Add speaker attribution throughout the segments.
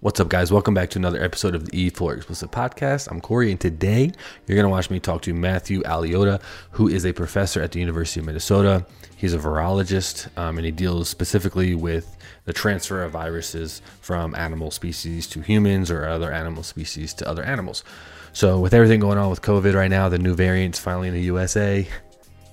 Speaker 1: What's up, guys? Welcome back to another episode of the E4 Explicit Podcast. I'm Corey, and today you're going to watch me talk to Matthew Aliota, who is a professor at the University of Minnesota. He's a virologist, um, and he deals specifically with the transfer of viruses from animal species to humans or other animal species to other animals. So, with everything going on with COVID right now, the new variants finally in the USA,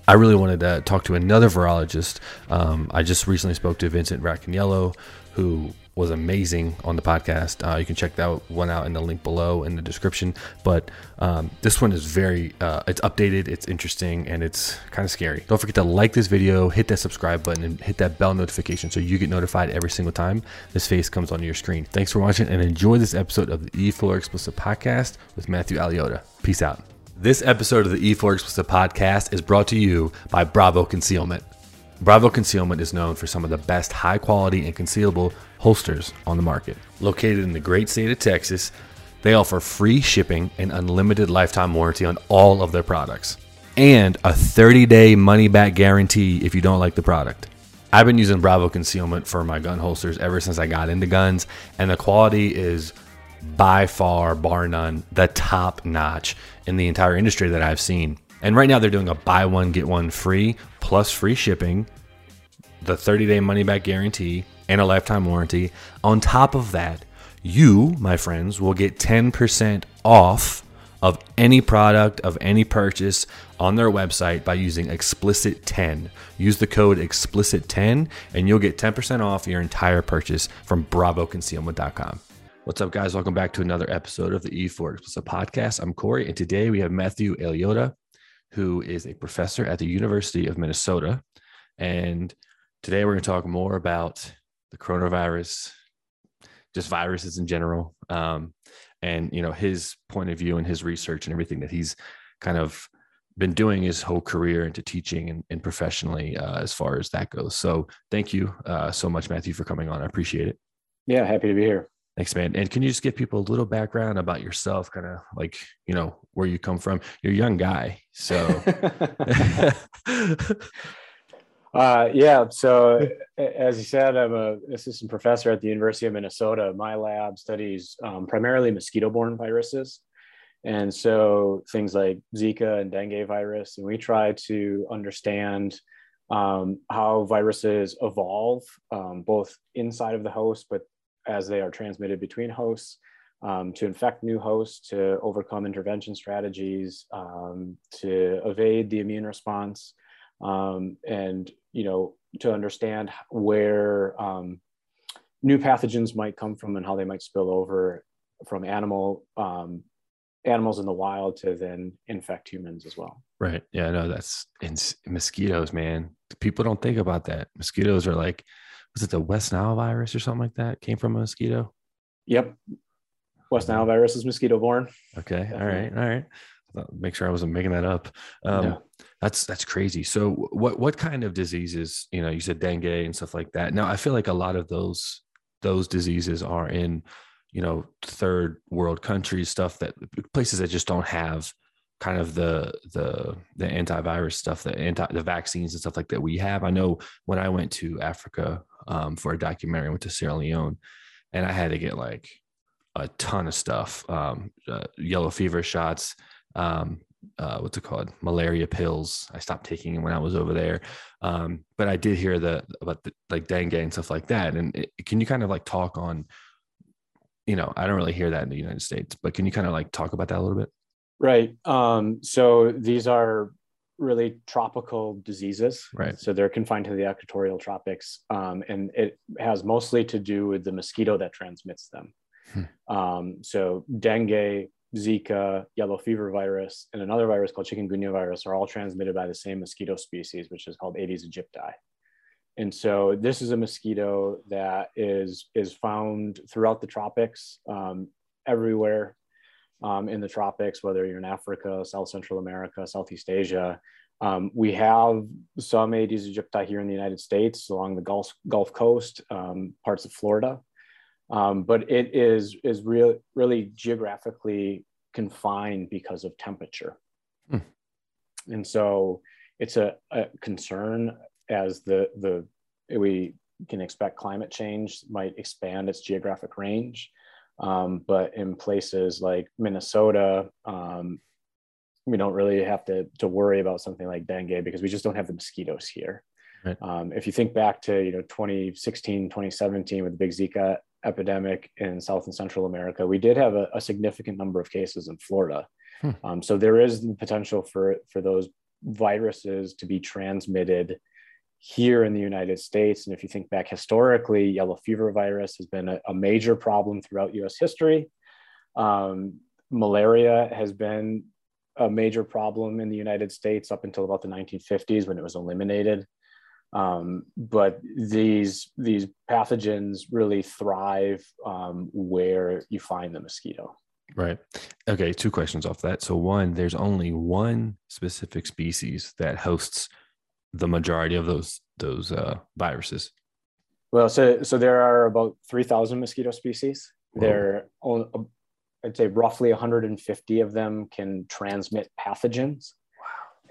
Speaker 1: I really wanted to talk to another virologist. Um, I just recently spoke to Vincent Racaniello, who was amazing on the podcast. Uh, you can check that one out in the link below in the description. But um, this one is very, uh, it's updated, it's interesting, and it's kind of scary. Don't forget to like this video, hit that subscribe button, and hit that bell notification so you get notified every single time this face comes on your screen. Thanks for watching and enjoy this episode of the E4 Explicit Podcast with Matthew Aliota. Peace out. This episode of the E4 Explicit Podcast is brought to you by Bravo Concealment. Bravo Concealment is known for some of the best high quality and concealable holsters on the market. Located in the great state of Texas, they offer free shipping and unlimited lifetime warranty on all of their products, and a 30 day money back guarantee if you don't like the product. I've been using Bravo Concealment for my gun holsters ever since I got into guns, and the quality is by far, bar none, the top notch in the entire industry that I've seen. And right now they're doing a buy one, get one free plus free shipping, the 30 day money back guarantee, and a lifetime warranty. On top of that, you, my friends, will get 10% off of any product of any purchase on their website by using explicit 10 use the code explicit 10 and you'll get 10% off your entire purchase from bravoconcealment.com what's up guys? Welcome back to another episode of the e4 explicit podcast. I'm corey and today we have matthew Aliota, who is a professor at the university of minnesota. And today we're going to talk more about the coronavirus just viruses in general um, and you know his point of view and his research and everything that he's kind of been doing his whole career into teaching and, and professionally uh, as far as that goes. So thank you uh, so much, Matthew, for coming on. I appreciate it.
Speaker 2: Yeah, happy to be here.
Speaker 1: Thanks, man. And can you just give people a little background about yourself, kind of like, you know, where you come from? You're a young guy. So
Speaker 2: Uh, yeah. So, as you said, I'm a assistant professor at the University of Minnesota. My lab studies um, primarily mosquito-borne viruses, and so things like Zika and dengue virus. And we try to understand um, how viruses evolve, um, both inside of the host, but as they are transmitted between hosts. Um, to infect new hosts, to overcome intervention strategies, um, to evade the immune response, um, and you know to understand where um, new pathogens might come from and how they might spill over from animal um, animals in the wild to then infect humans as well.
Speaker 1: Right. Yeah. No, that's in mosquitoes, man. People don't think about that. Mosquitoes are like, was it the West Nile virus or something like that? Came from a mosquito.
Speaker 2: Yep. West Nile virus is mosquito borne.
Speaker 1: Okay. Definitely. All right. All right make sure I wasn't making that up. Um. That's that's crazy. So what what kind of diseases? You know, you said dengue and stuff like that. Now I feel like a lot of those those diseases are in you know third world countries, stuff that places that just don't have kind of the the the antivirus stuff, the anti the vaccines and stuff like that we have. I know when I went to Africa um, for a documentary, I went to Sierra Leone, and I had to get like a ton of stuff, um, uh, yellow fever shots um, uh, what's it called? Malaria pills. I stopped taking when i was over there. Um, but i did hear the about the, like dengue and stuff like that. And it, can you kind of like talk on you know i don't really hear that in the united states but can you kind of like talk about that a little bit?
Speaker 2: Right. Um, so these are really tropical diseases.
Speaker 1: Right.
Speaker 2: So they're confined to the equatorial tropics um, and it has mostly to do with the mosquito that transmits them. Hmm. um, so dengue Zika, yellow fever virus, and another virus called chikungunya virus are all transmitted by the same mosquito species, which is called Aedes aegypti. And so this is a mosquito that is, is found throughout the tropics, um, everywhere um, in the tropics, whether you're in Africa, South Central America, Southeast Asia. Um, we have some Aedes aegypti here in the United States along the Gulf, Gulf Coast, um, parts of Florida. Um, but it is is real, really geographically confined because of temperature, hmm. and so it's a, a, concern as the the we can expect climate change might expand its geographic range. Um, but in places like Minnesota, um, we don't really have to, to worry about something like dengue because we just don't have the mosquitoes here. Right. Um, if you think back to you know 2016, 2017 with the big Zika epidemic in South and Central America, we did have a, a significant number of cases in Florida. Hmm. Um, so there is the potential for for those viruses to be transmitted here in the United States. And if you think back historically, yellow fever virus has been a, a major problem throughout US history. Um, malaria has been a major problem in the United States up until about the 1950s when it was eliminated. Um, but these these pathogens really thrive um, where you find the mosquito.
Speaker 1: Right. Okay. Two questions off that. So one, there's only one specific species that hosts the majority of those those uh, viruses?
Speaker 2: Well, so so there are about three thousand mosquito species. Whoa. There, are, I'd say roughly 150 of them can transmit pathogens.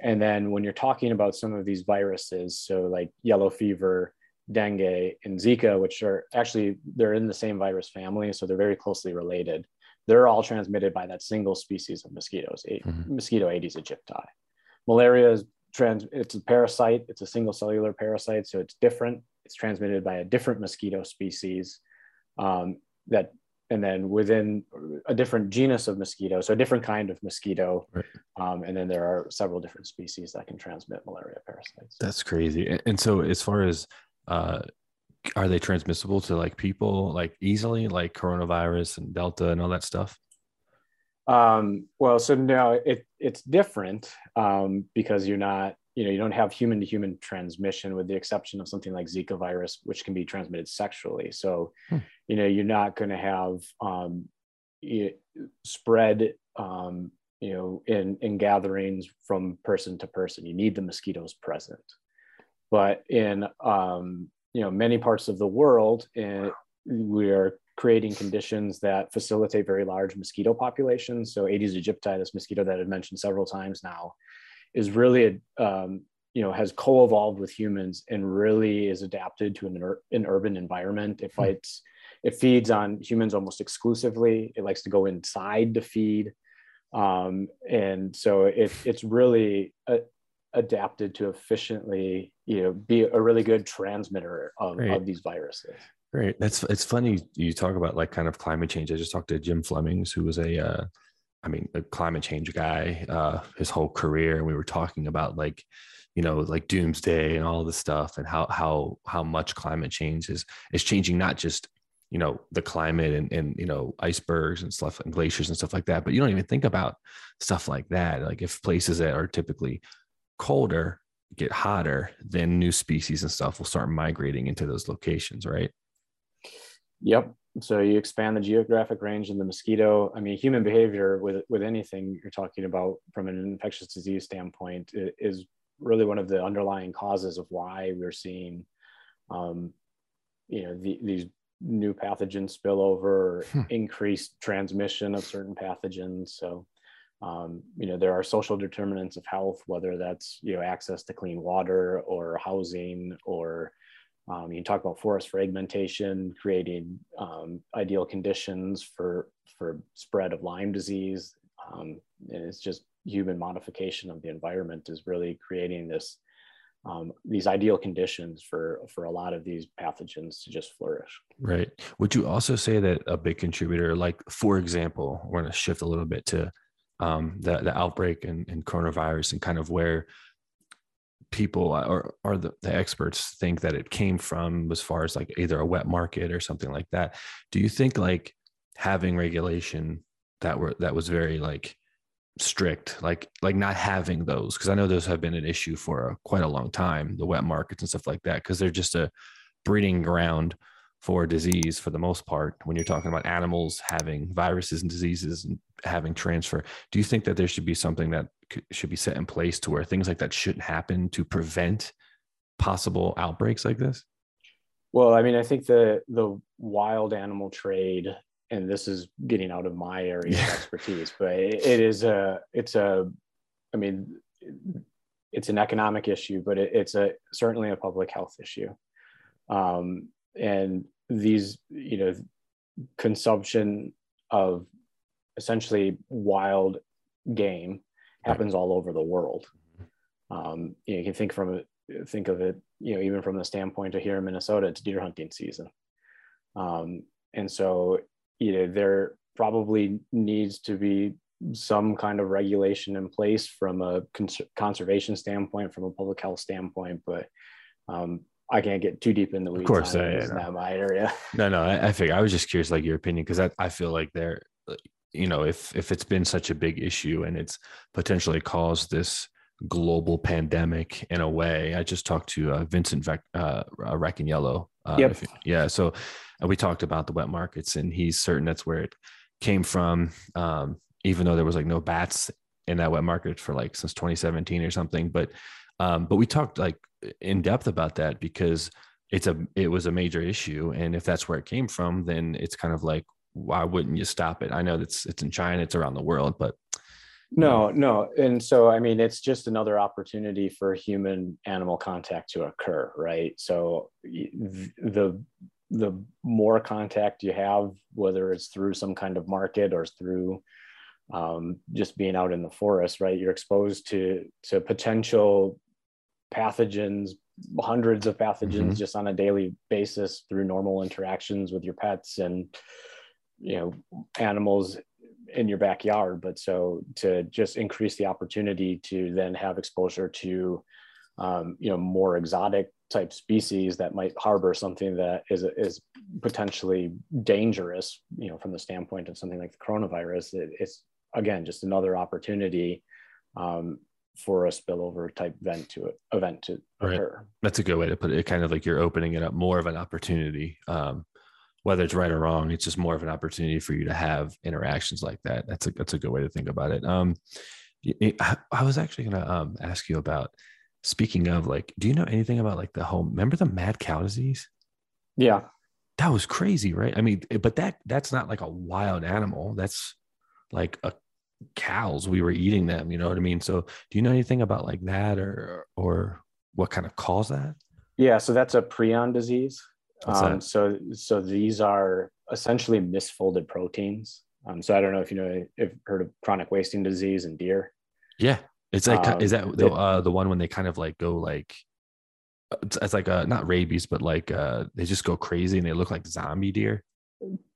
Speaker 2: And then when you're talking about some of these viruses, so like yellow fever, dengue, and Zika, which are actually they're in the same virus family, so they're very closely related. They're all transmitted by that single species of mosquitoes, mm-hmm. mosquito Aedes aegypti. Malaria is trans it's a parasite it's a single cellular parasite so it's different it's transmitted by a different mosquito species um, that and then within a different genus of mosquito so a different kind of mosquito right. um, and then there are several different species that can transmit malaria parasites.
Speaker 1: That's crazy. And so as far as uh, are they transmissible to like people like easily like coronavirus and delta and all that stuff?
Speaker 2: Um, well, so now it, it's different um, because you're not, you know, you don't have human to human transmission with the exception of something like Zika virus, which can be transmitted sexually. So, hmm. you know, you're not going to have um, spread, um, you know, in, in gatherings from person to person. You need the mosquitoes present. But in, um, you know, many parts of the world, eh, we are creating conditions that facilitate very large mosquito populations. So Aedes aegypti, this mosquito that I've mentioned several times now, is really, um, you know, has co-evolved with humans and really is adapted to an, ur- an urban environment. It hmm. fights, it feeds on humans almost exclusively. It likes to go inside to feed. Um, and so it, it's really a, adapted to efficiently, you know, be a really good transmitter of, right. of these viruses.
Speaker 1: Great. That's it's funny you talk about like kind of climate change. I just talked to Jim Flemings, who was a, uh, I mean, a climate change guy, uh, his whole career, and we were talking about like, you know, like doomsday and all this stuff, and how how how much climate change is is changing not just you know the climate and and you know icebergs and stuff and glaciers and stuff like that, but you don't even think about stuff like that. Like if places that are typically colder get hotter, then new species and stuff will start migrating into those locations, right?
Speaker 2: Yep. So you expand the geographic range in the mosquito. I mean, human behavior with with anything you're talking about from an infectious disease standpoint is really one of the underlying causes of why we're seeing, um, you know, the, these new pathogens spill over, hmm. increased transmission of certain pathogens. So, um, you know, there are social determinants of health, whether that's you know access to clean water or housing or um, you talk about forest fragmentation, creating um, ideal conditions for, for spread of Lyme disease. Um, and it's just human modification of the environment is really creating this um, these ideal conditions for for a lot of these pathogens to just flourish.
Speaker 1: Right. Would you also say that a big contributor, like for example, we're going to shift a little bit to um, the the outbreak and, and coronavirus and kind of where people uh, or or the, the experts think that it came from as far as like either a wet market or something like that. Do you think like having regulation that were that was very like strict like like not having those? Because i know those have been an issue for a, quite a long time the wet markets and stuff like that because they're just a breeding ground for disease for the most part when you're talking about animals having viruses and diseases and having transfer. Do you think that there should be something that should be set in place to where things like that shouldn't happen to prevent possible outbreaks like this?
Speaker 2: Well i mean i think the the wild animal trade and this is getting out of my area of expertise but it, it is a it's a i mean it's an economic issue but it, it's a certainly a public health issue. Um, and these you know consumption of essentially wild game happens all over the world. Mm-hmm. Um, you, know, you can think from think of it, you know, even from the standpoint of here in Minnesota, it's deer hunting season. Um, and so, you know, there probably needs to be some kind of regulation in place from a cons- conservation standpoint, from a public health standpoint, but um, I can't get too deep in the weeds. Of course, yeah, not my area.
Speaker 1: No, no, I, I figure I was just curious, like your opinion, because I, I feel like there, you know, if if it's been such a big issue and it's potentially caused this global pandemic in a way. I just talked to uh, Vincent Vec- uh, Racaniello. Uh, yep. You, yeah. So we talked about the wet markets, and he's certain that's where it came from. Um, even though there was like no bats in that wet market for like since 2017 or something, but um, but we talked like in depth about that because it's a it was a major issue, and if that's where it came from, then it's kind of like why wouldn't you stop it? I know that's it's in China, it's around the world, but
Speaker 2: no, no. And so, I mean, it's just another opportunity for human animal contact to occur, right? So the the more contact you have, whether it's through some kind of market or through um, just being out in the forest, right? You're exposed to to potential pathogens, hundreds of pathogens mm-hmm. just on a daily basis through normal interactions with your pets and you know animals in your backyard but so to just increase the opportunity to then have exposure to um, you know more exotic type species that might harbor something that is is potentially dangerous you know from the standpoint of something like the coronavirus it, it's again just another opportunity um, for a spillover type event to event to occur.
Speaker 1: Right. That's a good way to put it. Kind of like you're opening it up more of an opportunity. Um, whether it's right or wrong, it's just more of an opportunity for you to have interactions like that. That's a that's a good way to think about it. Um, I was actually going to um, ask you about. Speaking of, like, do you know anything about like the whole? Remember the mad cow disease?
Speaker 2: Yeah,
Speaker 1: that was crazy, right? I mean, but that that's not like a wild animal. That's like a cows. We were eating them. You know what I mean? So, do you know anything about like that, or or what kind of caused that?
Speaker 2: Yeah, so that's a prion disease. Um, so, so these are essentially misfolded proteins. Um, so I don't know if you know if heard of chronic wasting disease in deer.
Speaker 1: Yeah, it's like um, is that the uh, the one when they kind of like go like it's, it's like a not rabies, but like uh they just go crazy and they look like zombie deer.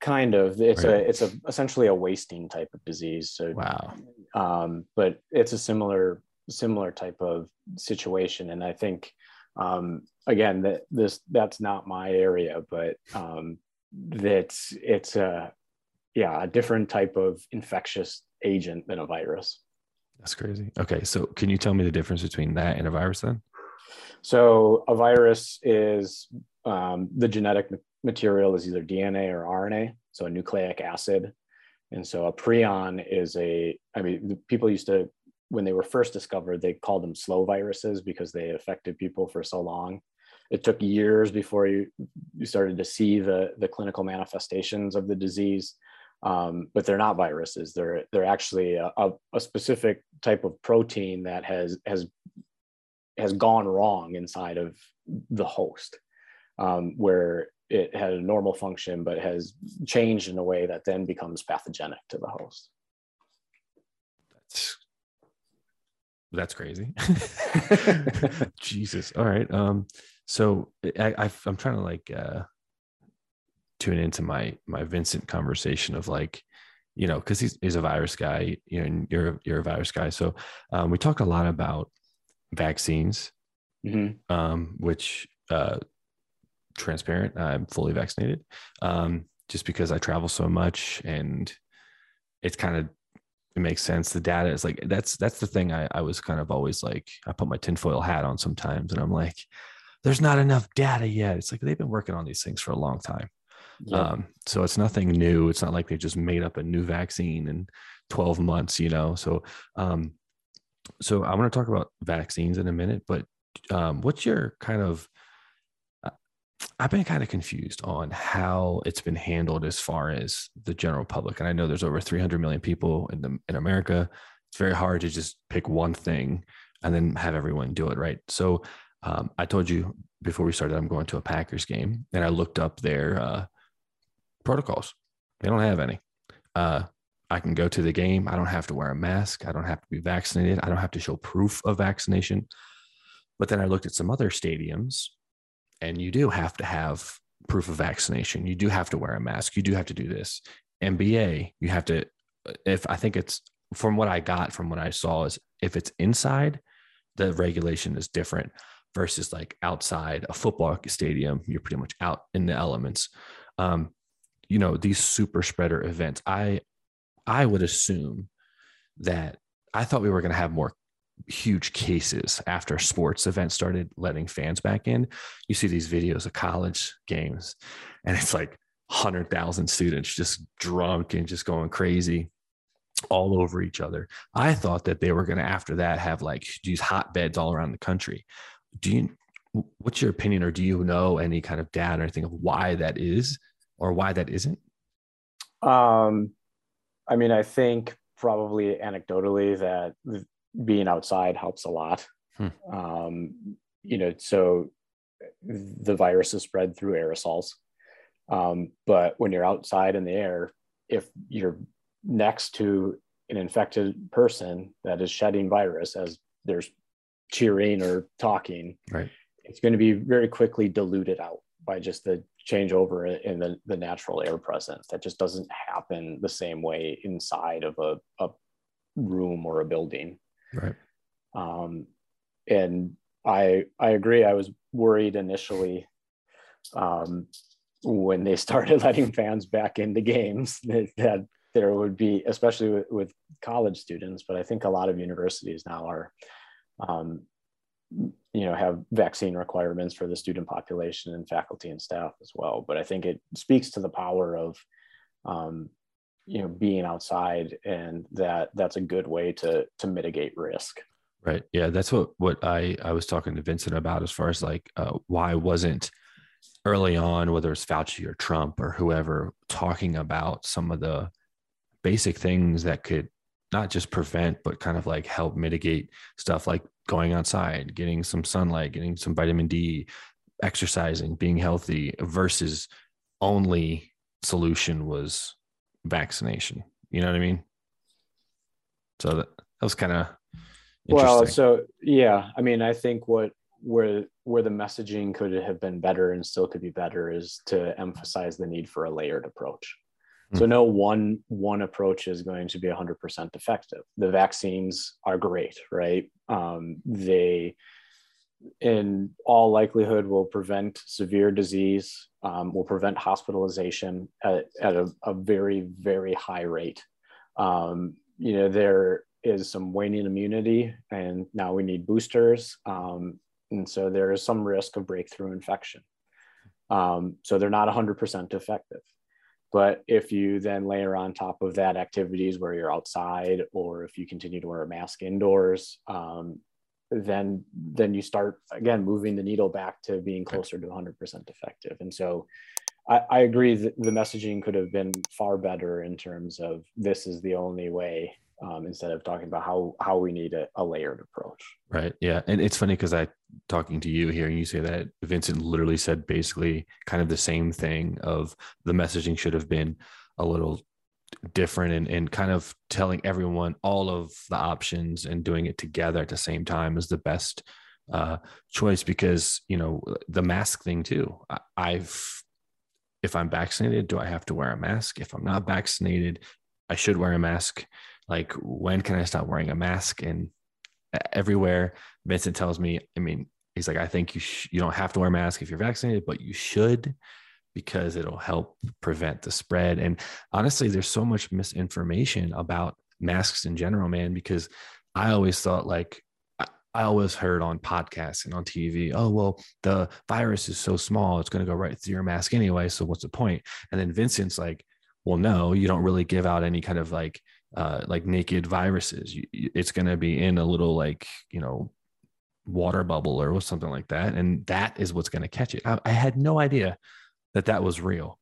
Speaker 2: Kind of. It's right. a it's a essentially a wasting type of disease. So
Speaker 1: wow.
Speaker 2: Um, but it's a similar similar type of situation, and I think um, again that this that's not my area but um, that's it's a yeah a different type of infectious agent than a virus.
Speaker 1: That's crazy. Okay so can you tell me the difference between that and a virus then?
Speaker 2: So a virus is um, the genetic material is either dna or rna so a nucleic acid. And so a prion is a i mean people used to when they were first discovered, they called them slow viruses because they affected people for so long. It took years before you, you started to see the, the clinical manifestations of the disease. Um, but they're not viruses. They're they're actually a, a, a, specific type of protein that has has has gone wrong inside of the host, um, where it had a normal function but has changed in a way that then becomes pathogenic to the host.
Speaker 1: That's that's crazy. Jesus. All right. Um, so I, I am trying to like uh tune into my my Vincent conversation of like, you know, because he's he's a virus guy, you know, and you're you're a virus guy. So um, we talk a lot about vaccines, mm-hmm. um, which uh transparent. I'm fully vaccinated. Um, just because I travel so much and it's kind of it makes sense. The data is like that's that's the thing I, I was kind of always like I put my tinfoil hat on sometimes and I'm like, there's not enough data yet. It's like they've been working on these things for a long time. Yeah. Um, so it's nothing new. It's not like they just made up a new vaccine in 12 months, you know. So um, so I want to talk about vaccines in a minute, but um, what's your kind of I've been kind of confused on how it's been handled as far as the general public. And I know there's over 300 million people in the, in America. It's very hard to just pick one thing and then have everyone do it, right? So um, I told you before we started, I'm going to a Packers game, and I looked up their uh, protocols. They don't have any. Uh, I can go to the game. I don't have to wear a mask. I don't have to be vaccinated. I don't have to show proof of vaccination. But then I looked at some other stadiums, and you do have to have proof of vaccination. You do have to wear a mask. You do have to do this. NBA, you have to, if I think it's from what I got from what I saw, is if it's inside, the regulation is different versus like outside a football stadium. You're pretty much out in the elements. Um, you know, these super spreader events, I I would assume that I thought we were going to have more huge cases after sports events started letting fans back in. You see these videos of college games, and it's like 100,000 students just drunk and just going crazy all over each other. I thought that they were going to, after that, have like these hotbeds all around the country. Do you, what's your opinion, or do you know any kind of data or anything of why that is or why that isn't?
Speaker 2: Um, I mean, I think probably anecdotally that being outside helps a lot. Hmm. Um, you know, so the virus is spread through aerosols. Um, but when you're outside in the air, if you're next to an infected person that is shedding virus as there's cheering or talking,
Speaker 1: right.
Speaker 2: it's going to be very quickly diluted out by just the changeover in the, the natural air presence. That just doesn't happen the same way inside of a, a room or a building.
Speaker 1: Right.
Speaker 2: Um, and I I agree. I was worried initially um, when they started letting fans back into games that, that there would be, especially with, with, college students, but I think a lot of universities now are um, you know have vaccine requirements for the student population and faculty and staff as well but i think it speaks to the power of um, you know being outside and that that's a good way to to mitigate risk.
Speaker 1: Right. Yeah that's what what i i was talking to vincent about as far as like uh, why wasn't early on whether it's fauci or trump or whoever talking about some of the basic things that could not just prevent but kind of like help mitigate stuff like going outside, getting some sunlight, getting some vitamin D, exercising, being healthy versus only solution was vaccination. You know what I mean? So that, that was kind of
Speaker 2: well. So yeah, I mean, I think what where where the messaging could have been better and still could be better is to emphasize the need for a layered approach. So hmm. no one one approach is going to be 100% effective. The vaccines are great, right? Um, they, in all likelihood, will prevent severe disease, um, will prevent hospitalization at, at a, a, very very high rate. Um, you know there is some waning immunity, and now we need boosters, um, and so there is some risk of breakthrough infection. Um, so they're not 100% effective. But if you then layer on top of that activities where you're outside, or if you continue to wear a mask indoors, um, then then you start again moving the needle back to being closer to 100% effective. And so, I, I agree that the messaging could have been far better in terms of this is the only way um, instead of talking about how how we need a, a layered approach.
Speaker 1: Right. Yeah. And it's funny because I talking to you here, and you say that Vincent literally said basically kind of the same thing of the messaging should have been a little different and, and kind of telling everyone all of the options and doing it together at the same time is the best uh, choice because you know the mask thing too. I, I've if I'm vaccinated, do I have to wear a mask? If I'm not vaccinated, I should wear a mask like when can i stop wearing a mask and everywhere vincent tells me i mean he's like i think you sh- you don't have to wear a mask if you're vaccinated but you should because it'll help prevent the spread and honestly there's so much misinformation about masks in general man because i always thought like I always heard on podcasts and on TV, oh, well, the virus is so small, it's going to go right through your mask anyway. So what's the point? And then Vincent's like, well, no, you don't really give out any kind of like uh, like naked viruses. It's going to be in a little like you know water bubble or something like that, and that is what's going to catch it. I, I had no idea that that was real.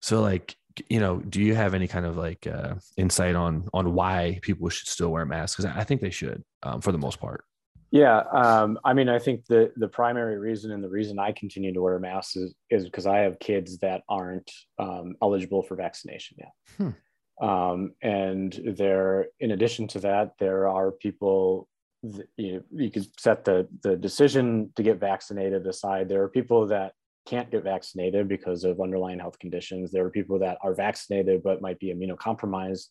Speaker 1: So like you know, do you have any kind of like uh, insight on on why people should still wear masks? Because I think they should, um, for the most part.
Speaker 2: Yeah, um, I mean, I think the the primary reason and the reason I continue to wear masks is is because I have kids that aren't um, eligible for vaccination yet. Hmm. Um, and there, in addition to that, there are people. That, you know, you could set the the decision to get vaccinated aside. There are people that can't get vaccinated because of underlying health conditions. There are people that are vaccinated but might be immunocompromised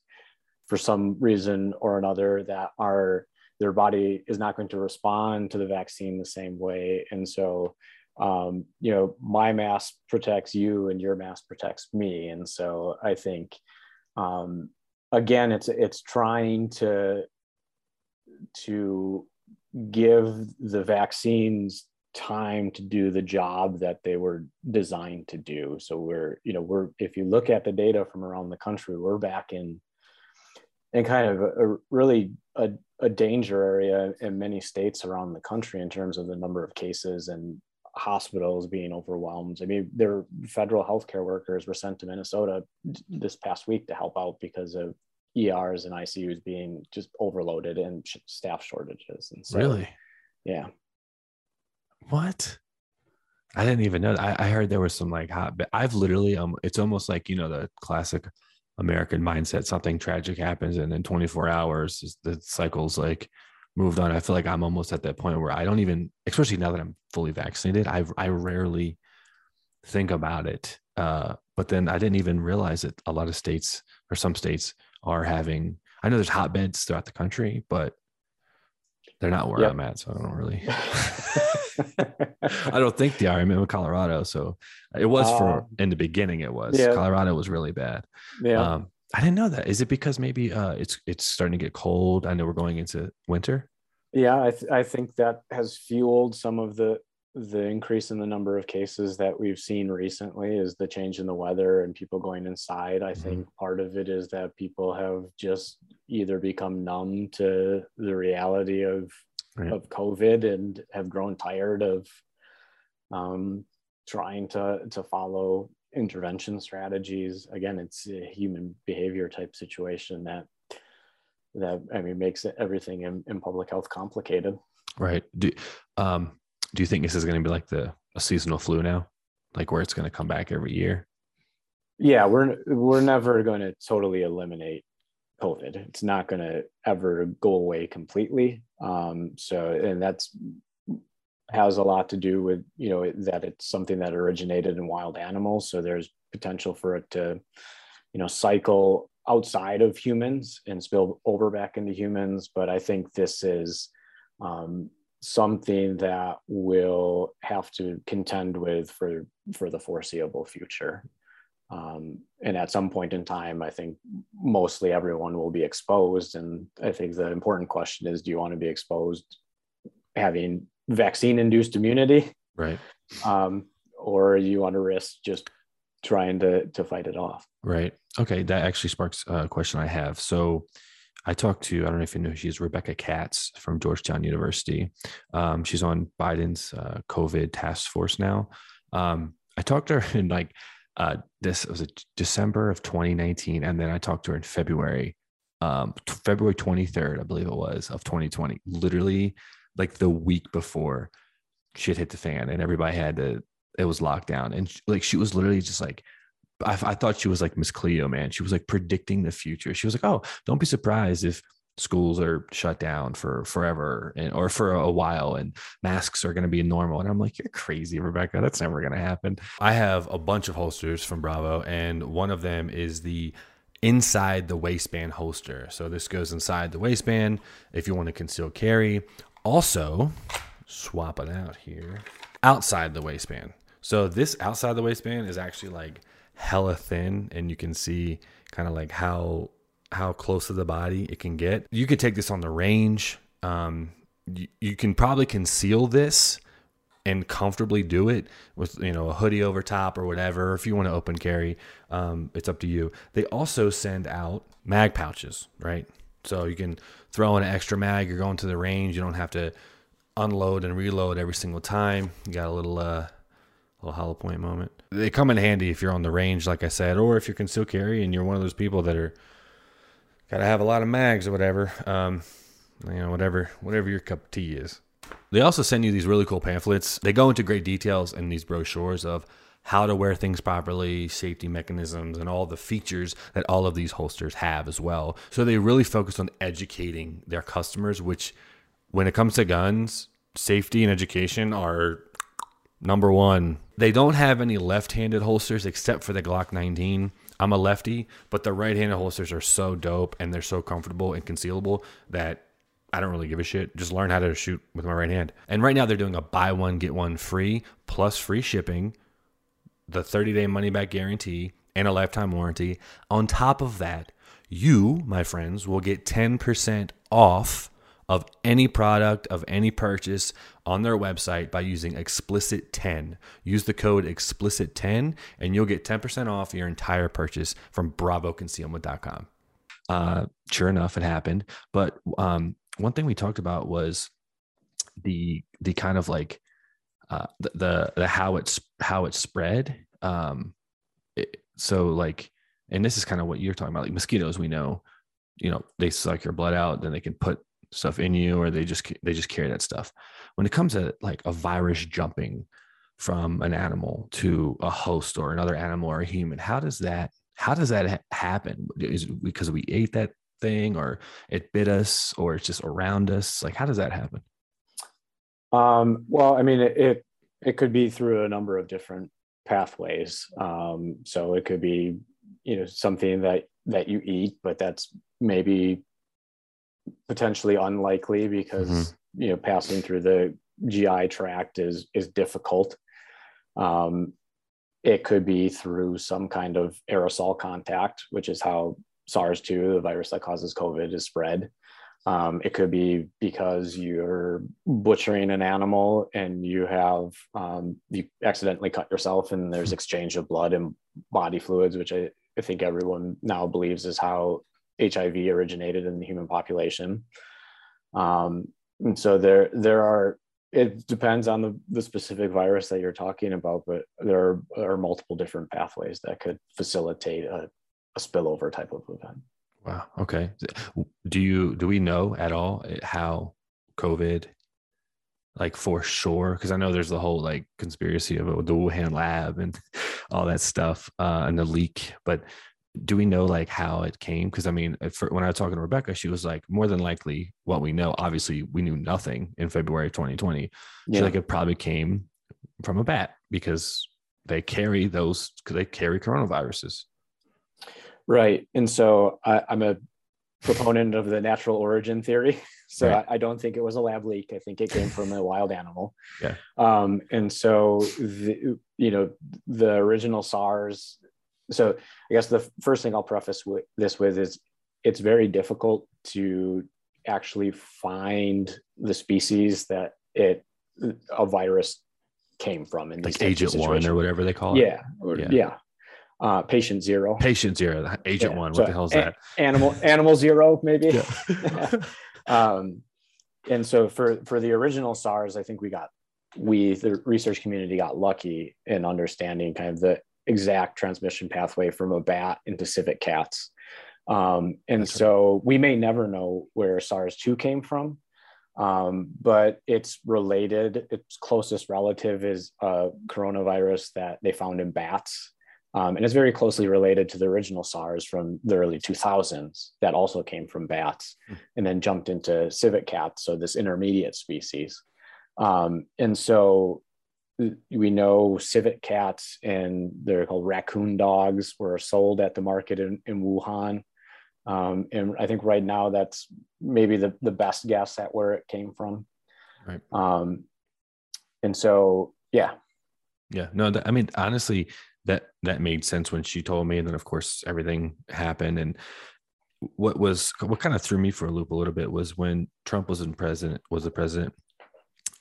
Speaker 2: for some reason or another that are their body is not going to respond to the vaccine the same way. And so, um, you know, my mask protects you and your mask protects me. And so I think, um, again, it's, it's trying to, to give the vaccines time to do the job that they were designed to do. So we're, you know, we're, if you look at the data from around the country, we're back in, in kind of a, a really a, a danger area in many states around the country in terms of the number of cases and hospitals being overwhelmed. I mean, their federal healthcare workers were sent to Minnesota this past week to help out because of ERs and ICUs being just overloaded and staff shortages. And so,
Speaker 1: really,
Speaker 2: yeah.
Speaker 1: What? I didn't even know. I, I heard there was some like hot. But I've literally um, it's almost like you know the classic American mindset. Something tragic happens, and in 24 hours, the cycle's like moved on. I feel like I'm almost at that point where I don't even, especially now that I'm fully vaccinated, I I rarely think about it. Uh, but then I didn't even realize that a lot of states or some states are having. I know there's hotbeds throughout the country, but they're not where yep. I'm at, so I don't really. I don't think they are. I'm in Colorado, so it was uh, for in the beginning. It was yeah. Colorado was really bad. Yeah. Um, I didn't know that. Is it because maybe uh, it's it's starting to get cold? I know we're going into winter.
Speaker 2: Yeah, I th- I think that has fueled some of the the increase in the number of cases that we've seen recently is the change in the weather and people going inside. I mm-hmm. think part of it is that people have just either become numb to the reality of right. of COVID and have grown tired of um, trying to to follow intervention strategies. Again, it's a human behavior type situation that that I mean makes everything in, in public health complicated.
Speaker 1: Right. Do um do you think this is going to be like the a seasonal flu now, like where it's going to come back every year?
Speaker 2: Yeah, we're we're never going to totally eliminate COVID. It's not going to ever go away completely. Um, so, and that's has a lot to do with you know that it's something that originated in wild animals. So there's potential for it to, you know, cycle outside of humans and spill over back into humans. But I think this is um, something that will have to contend with for for the foreseeable future. Um, and at some point in time, I think mostly everyone will be exposed. And I think the important question is do you want to be exposed having vaccine induced immunity?
Speaker 1: Right.
Speaker 2: Um, or you want to risk just trying to, to fight it off?
Speaker 1: Right. Okay. That actually sparks a question I have. So, I talked to, I don't know if you know, she's Rebecca Katz from Georgetown University. Um, she's on Biden's uh, COVID task force now. Um, I talked to her in like uh, this was a December of 2019, and then I talked to her in February, um, t- February 23rd, I believe it was, of 2020. Literally, like the week before shit hit the fan, and everybody had to. It was locked down, and she, like she was literally just like I, I, thought she was like Miss Cleo, man. She was like predicting the future. She was like, "Oh, don't be surprised if schools are shut down for forever and, or for a while and masks are going to be normal. And i'm like you're crazy rebecca. That's never going to happen. I have a bunch of holsters from bravo and one of them is the inside the waistband holster. So this goes inside the waistband if you want to conceal carry. Also swap it out here. Outside the waistband. So this outside the waistband is actually like hella thin and you can see kind of like how how close to the body it can get. You could take this on the range. Um, you, you can probably conceal this and comfortably do it with you know a hoodie over top or whatever. If you want to open carry, um, it's up to you. They also send out mag pouches, right? So you can throw in an extra mag. You're going to the range. You don't have to unload and reload every single time. You got a little uh, little hollow point moment. They come in handy if you're on the range, like I said, or if you're conceal carry and you're one of those people that are got to have a lot of mags or whatever. Um, you know, whatever, whatever your cup of tea is. they also send you these really cool pamphlets. They go into great details in these brochures of how to wear things properly, safety mechanisms, and all the features that all of these holsters have as well. So they really focus on educating their customers, which when it comes to guns, safety and education are number one. They don't have any left handed holsters except for the Glock 19. I'm a lefty, but the right handed holsters are so dope and they're so comfortable and concealable that I don't really give a shit. Just learn how to shoot with my right hand. And right now they're doing a buy one, get one free plus free shipping, the 30 day money back guarantee, and a lifetime warranty. On top of that, you, my friends, will get 10% off of any product of any purchase on their website by using explicit 10 use the code explicit 10 and you'll get 10% off your entire purchase from bravoconcealment.com uh, sure enough it happened. But um, one thing we talked about was the the kind of like uh, the, the, the how it's how it spread. Um, it, so like and this is kind of what you're talking about. Like mosquitoes we know you know they suck your blood out then they can put stuff in you or they just they just carry that stuff. When it comes to like a virus jumping from an animal to a host or another animal or a human how does that how does that ha- happen? Is because we ate that thing or it bit us or it's just around us? Like how does that happen?
Speaker 2: Um, well i mean it, it, it could be through a number of different pathways. Um, so it could be you know something that that you eat but that's maybe potentially unlikely because mm-hmm. you know passing through the GI tract is is difficult. Um, it could be through some kind of aerosol contact, which is how SARS-2, the virus that causes COVID, is spread. Um, it could be because you're butchering an animal and you have um, you accidentally cut yourself, and there's mm-hmm. exchange of blood and body fluids, which I, I think everyone now believes is how HIV originated in the human population. Um, and so there there are it depends on the, the specific virus that you're talking about, but there are, are multiple different pathways that could facilitate a, a spillover type of event.
Speaker 1: Wow. Okay. Do you do we know at all how COVID like for sure because i know there's the whole like conspiracy of the wuhan lab and all that stuff uh, and the leak but do we know like how it came? Because I mean, for, when I was talking to Rebecca, she was like, more than likely, what we know, obviously, we knew nothing in February of 2020. Yeah. She's like, it probably came from a bat because they carry those because they carry coronaviruses.
Speaker 2: Right, and so I, am a proponent of the natural origin theory. So right. I, I, don't think it was a lab leak. I think it came from a wild animal.
Speaker 1: Yeah.
Speaker 2: Um, and so the, you know the original SARS so I guess the first thing I'll preface with this with is it's very difficult to actually find the species that it a virus came from in
Speaker 1: like agent one or whatever they call it.
Speaker 2: Yeah. Or, yeah. yeah. Uh, patient zero.
Speaker 1: Patient zero. Agent yeah. one. What so the hell is a- that?
Speaker 2: Animal animal zero, maybe. Yeah. um, and so for for the original SARS, I think we got we the research community got lucky in understanding kind of the exact transmission pathway from a bat into civet cats. Um, and That's so right. we may never know where SARS 2 came from, um, but it's related. Its closest relative is a coronavirus that they found in bats. Um, and it's very closely related to the original SARS from the early 2000s that also came from bats mm. and then jumped into civet cats, so this intermediate species. Um, and so we know civet cats and they're called raccoon dogs were sold at the market in, in Wuhan. Um, and I think right now that's maybe the, the best guess at where it came from.
Speaker 1: Right.
Speaker 2: Um, and so, yeah.
Speaker 1: Yeah. No, that, I mean, honestly, that, that made sense when she told me. And then of course everything happened. And what was, what kind of threw me for a loop a little bit was when Trump was in president, was the president,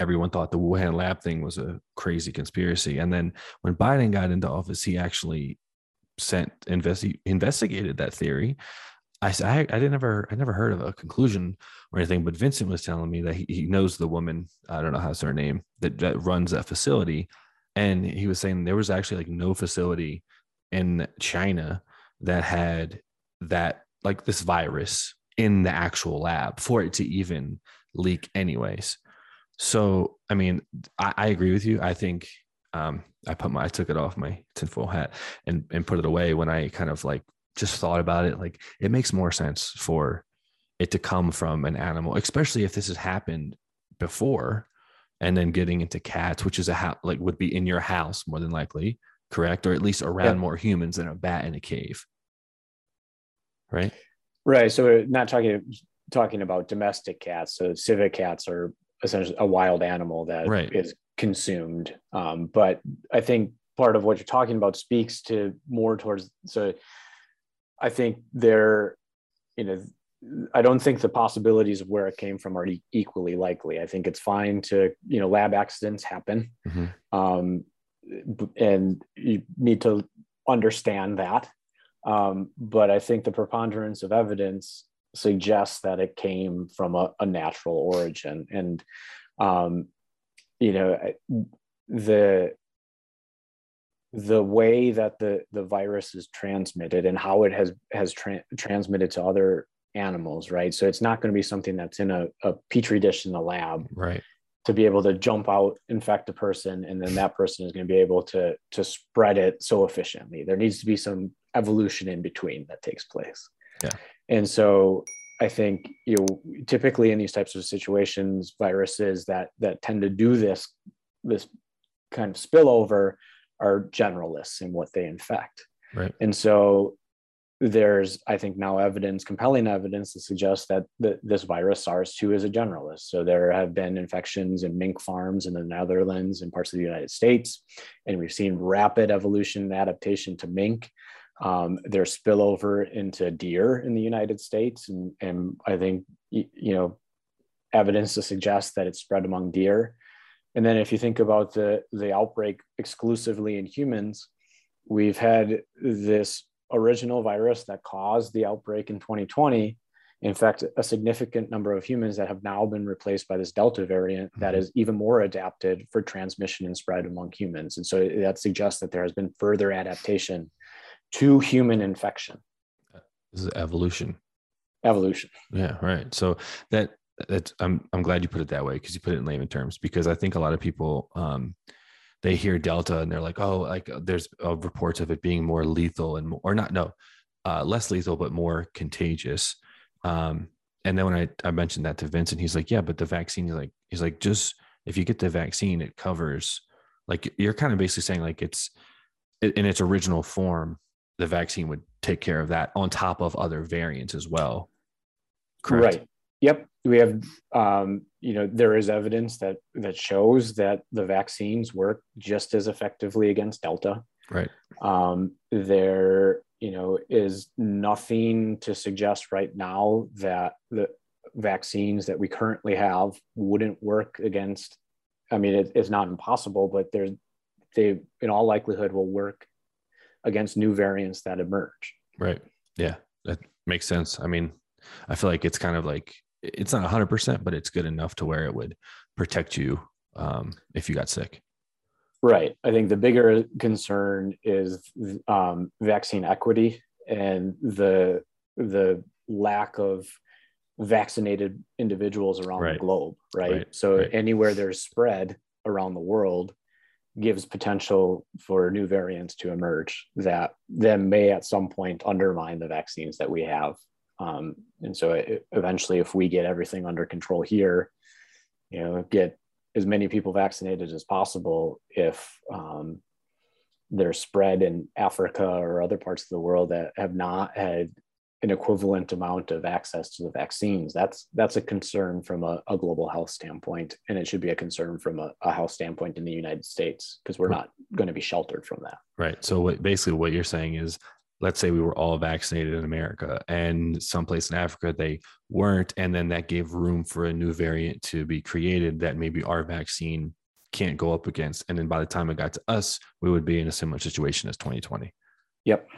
Speaker 1: everyone thought the Wuhan lab thing was a crazy conspiracy. And then when Biden got into office, he actually sent investi- investigated that theory. I, I, I didn't ever I never heard of a conclusion or anything, but Vincent was telling me that he, he knows the woman I don't know how's her name that, that runs that facility, and he was saying there was actually like no facility in China that had that like this virus in the actual lab for it to even leak anyways So, I mean, I, I agree with you. I think um, I put my, I took it off my tinfoil hat and, and put it away when I kind of like just thought about it. Like it makes more sense for it to come from an animal, especially if this has happened before and then getting into cats, which is a house, like would be in your house more than likely, correct? Or at least around yeah. more humans than a bat in a cave. Right.
Speaker 2: Right. So we're not talking talking about domestic cats. So civet cats are essentially a wild animal that
Speaker 1: right.
Speaker 2: is consumed. Um, but I think part of what you're talking about speaks to more towards so I think they're, you know, I don't think the possibilities of where it came from are equally likely. I think it's fine to, you know, lab accidents happen. Mm-hmm. Um, and you need to understand that. Um, but I think the preponderance of evidence suggests that it came from a, a natural origin. And, um, you know, the the way that the the virus is transmitted and how it has has tra- transmitted to other animals right? So it's not going to be something that's in a, a petri dish in the lab
Speaker 1: right.
Speaker 2: to be able to jump out infect a person and then that person is going to be able to to spread it so efficiently. There needs to be some evolution in between that takes place.
Speaker 1: Yeah
Speaker 2: and so i think you know, typically in these types of situations viruses that that tend to do this this kind of spillover are generalists in what they infect.
Speaker 1: Right.
Speaker 2: And so there's, I think, now evidence, compelling evidence to suggest that the, this virus SARS-2 is a generalist. So there have been infections in mink farms in the Netherlands and parts of the United States, and we've seen rapid evolution and adaptation to mink. Um, there's spillover into deer in the United States, and, and I think you know evidence to suggest that it's spread among deer. And then if you think about the, the outbreak exclusively in humans, we've had this original virus that caused the outbreak in 2020. In fact, a significant number of humans that have now been replaced by this Delta variant mm-hmm. that is even more adapted for transmission and spread among humans. And so that suggests that there has been further adaptation to human infection.
Speaker 1: This is evolution.
Speaker 2: Evolution.
Speaker 1: Yeah, right. So that that's I'm I'm glad you put it that way because you put it in layman terms because I think a lot of people um they hear Delta and they're like oh like uh, there's uh, reports of it being more lethal and more, or not no uh, less lethal but more contagious um and then when I I mentioned that to Vincent he's like yeah but the vaccine he's like he's like just if you get the vaccine it covers like you're kind of basically saying like it's in its original form the vaccine would take care of that on top of other variants as well
Speaker 2: correct right Yep, we have. Um, you know, there is evidence that that shows that the vaccines work just as effectively against Delta.
Speaker 1: Right.
Speaker 2: Um, there, you know, is nothing to suggest right now that the vaccines that we currently have wouldn't work against. I mean, it, it's not impossible, but there's they in all likelihood will work against new variants that emerge.
Speaker 1: Right. Yeah, that makes sense. I mean, I feel like it's kind of like it's not 100% but it's good enough to where it would protect you um, if you got sick
Speaker 2: right i think the bigger concern is um, vaccine equity and the the lack of vaccinated individuals around right. the globe right, right. so right. anywhere there's spread around the world gives potential for new variants to emerge that then may at some point undermine the vaccines that we have. Um, and so it, eventually, if we get everything under control here, you know, get as many people vaccinated as possible, if um, they're spread in Africa or other parts of the world that have not had an equivalent amount of access to the vaccines, that's that's a concern from a, a global health standpoint, and it should be a concern from a, a health standpoint in the United States because we're not going to be sheltered from that.
Speaker 1: Right. So what, basically, what you're saying is let's say we were all vaccinated in America and someplace in Africa they weren't, and then that gave room for a new variant to be created that maybe our vaccine can't go up against. And then by the time it got to us, we would be in a similar situation as 2020.
Speaker 2: Yep.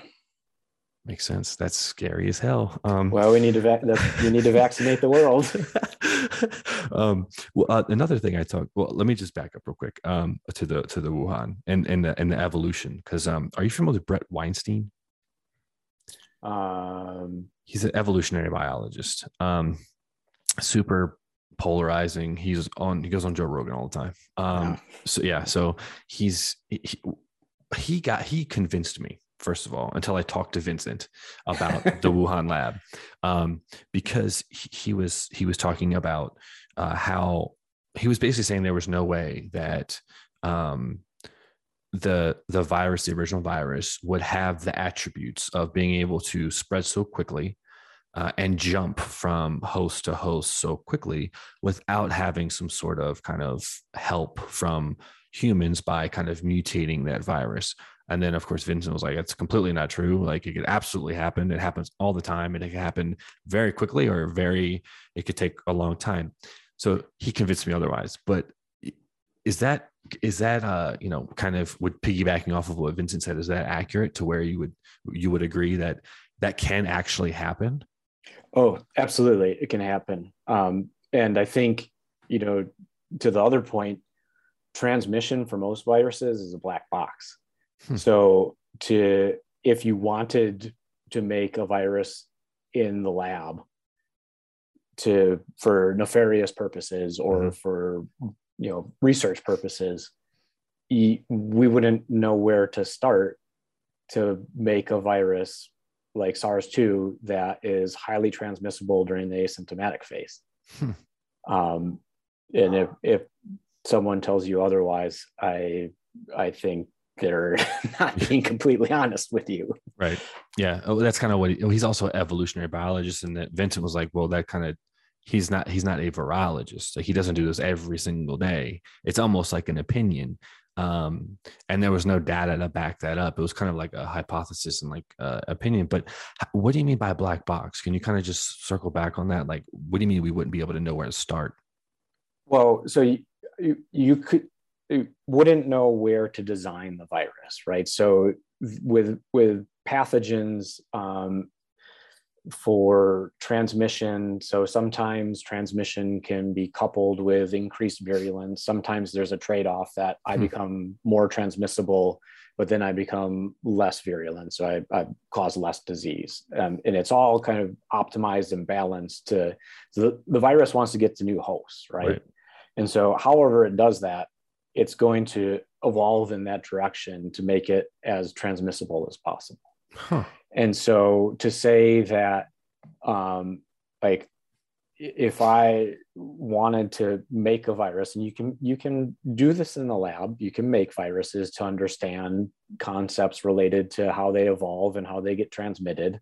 Speaker 1: Makes sense. That's scary as hell. Um,
Speaker 2: well, we need to va- we need to vaccinate the world.
Speaker 1: um, well, uh, another thing I talked. Well, let me just back up real quick um, to the to the Wuhan and and the, and the evolution. Because um, are you familiar with Brett Weinstein?
Speaker 2: Um,
Speaker 1: he's an evolutionary biologist. Um, super polarizing. He's on. He goes on Joe Rogan all the time. Um, yeah. So yeah, so he's he, he got he convinced me first of all until I talked to Vincent about the Wuhan lab, um, because he, he, was he was talking about uh, how he was basically saying there was no way that um, the the virus, the original virus, would have the attributes of being able to spread so quickly uh, and jump from host to host so quickly without having some sort of kind of help from humans by kind of mutating that virus. And then, of course, Vincent was like, "It's completely not true. Like, it could absolutely happen. It happens all the time, and it can happen very quickly, or very. It could take a long time." So he convinced me otherwise. But is that is that uh you know kind of would piggybacking off of what Vincent said? Is that accurate to where you would you would agree that that can actually happen?
Speaker 2: Oh, absolutely, it can happen. Um, and I think you know to the other point, transmission for most viruses is a black box. Hmm. So to if you wanted to make a virus in the lab to for nefarious purposes or mm-hmm. for you know research purposes we wouldn't know where to start to make a virus like SARS-2 that is highly transmissible during the asymptomatic phase. Hmm. Um, and if, if someone tells you otherwise, I I think they're not being completely honest with you.
Speaker 1: Right. Yeah. Oh, that's kind of what he, he's also an evolutionary biologist, and that Vincent was like, well, that kind of he's not he's not a virologist. Like he doesn't do this every single day. It's almost like an opinion. Um, and there was no data to back that up. It was kind of like a hypothesis and like uh, opinion. But what do you mean by black box? Can you kind of just circle back on that? Like, what do you mean we wouldn't be able to know where to start?
Speaker 2: Well, so you, you, you could wouldn't know where to design the virus, right? So with with pathogens um, for transmission, so sometimes transmission can be coupled with increased virulence. Sometimes there's a trade off that I hmm. become more transmissible, but then I become less virulent, so I, I cause less disease, um, and it's all kind of optimized and balanced to so the, the virus wants to get to new hosts, right? right? And so, however it does that, it's going to evolve in that direction to make it as transmissible as possible. Huh. And so to say that, um, like, if I wanted to make a virus, and you can you can do this in the lab, you can make viruses to understand concepts related to how they evolve and how they get transmitted,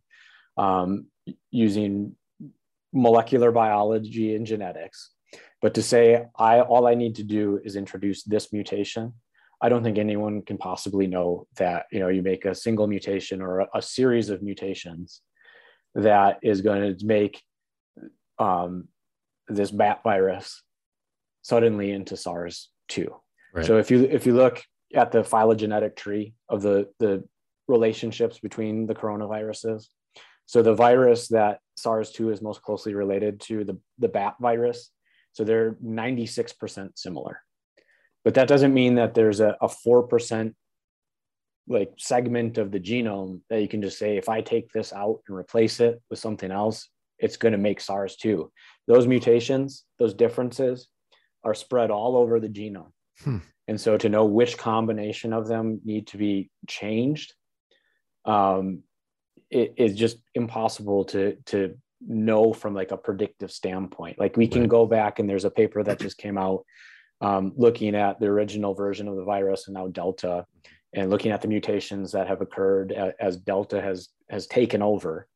Speaker 2: um, using molecular biology and genetics. But to say I all I need to do is introduce this mutation, I don't think anyone can possibly know that you know you make a single mutation or a, a series of mutations that is going to make um, this bat virus suddenly into SARS-2. Right. So if you if you look at the phylogenetic tree of the the relationships between the coronaviruses, so the virus that SARS-2 is most closely related to the the bat virus so they're 96% similar. But that doesn't mean that there's a, a 4% like segment of the genome that you can just say, if I take this out and replace it with something else, it's going to make SARS-2. Those mutations, those differences are spread all over the genome. Hmm. And so to know which combination of them need to be changed, um, it is just impossible to, to know from like a predictive standpoint. Like we can right. go back and there's a paper that just came out um, looking at the original version of the virus and now Delta, and looking at the mutations that have occurred as Delta has has taken over.